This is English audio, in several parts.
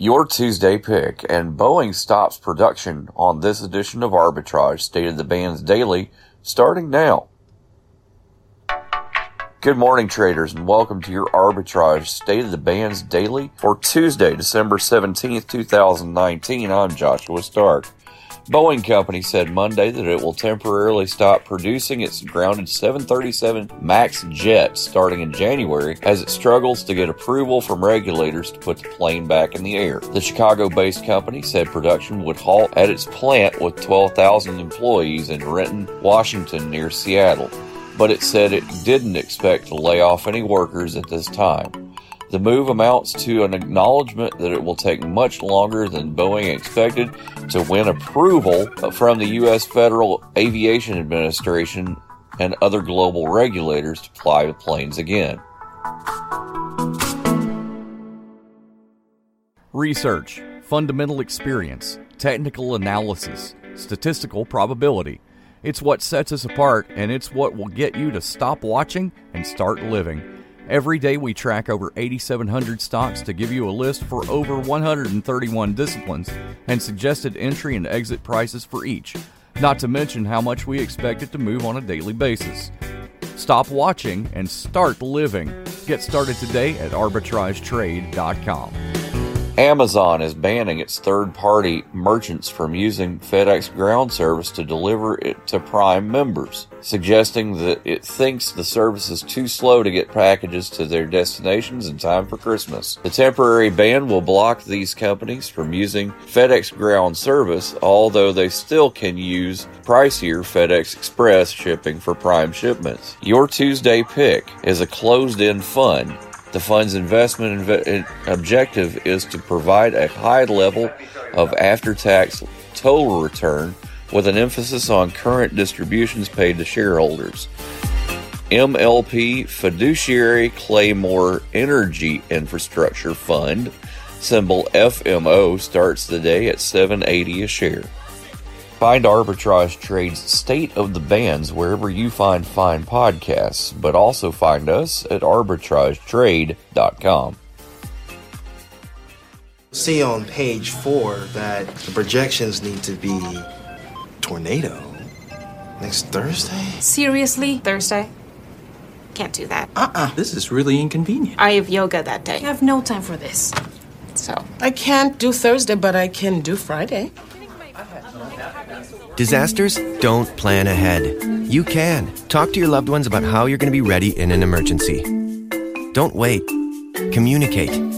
Your Tuesday pick, and Boeing stops production on this edition of Arbitrage, stated the band's daily, starting now. Good morning, traders, and welcome to your Arbitrage State of the Bands Daily for Tuesday, December 17th, 2019. I'm Joshua Stark. Boeing Company said Monday that it will temporarily stop producing its grounded 737 MAX jets starting in January as it struggles to get approval from regulators to put the plane back in the air. The Chicago based company said production would halt at its plant with 12,000 employees in Renton, Washington, near Seattle, but it said it didn't expect to lay off any workers at this time. The move amounts to an acknowledgement that it will take much longer than Boeing expected to win approval from the U.S. Federal Aviation Administration and other global regulators to fly the planes again. Research, fundamental experience, technical analysis, statistical probability. It's what sets us apart, and it's what will get you to stop watching and start living. Every day we track over 8,700 stocks to give you a list for over 131 disciplines and suggested entry and exit prices for each, not to mention how much we expect it to move on a daily basis. Stop watching and start living. Get started today at arbitragetrade.com. Amazon is banning its third party merchants from using FedEx ground service to deliver it to Prime members, suggesting that it thinks the service is too slow to get packages to their destinations in time for Christmas. The temporary ban will block these companies from using FedEx ground service, although they still can use pricier FedEx Express shipping for Prime shipments. Your Tuesday pick is a closed end fund the fund's investment inv- objective is to provide a high level of after tax total return with an emphasis on current distributions paid to shareholders. MLP Fiduciary Claymore Energy Infrastructure Fund, symbol FMO, starts the day at 780 a share. Find Arbitrage Trade's State of the Bands wherever you find fine podcasts, but also find us at arbitragetrade.com. See on page four that the projections need to be tornado next Thursday. Seriously? Thursday? Can't do that. Uh-uh. This is really inconvenient. I have yoga that day. I have no time for this. So, I can't do Thursday, but I can do Friday. Disasters don't plan ahead. You can. Talk to your loved ones about how you're going to be ready in an emergency. Don't wait. Communicate.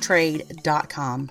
trade.com.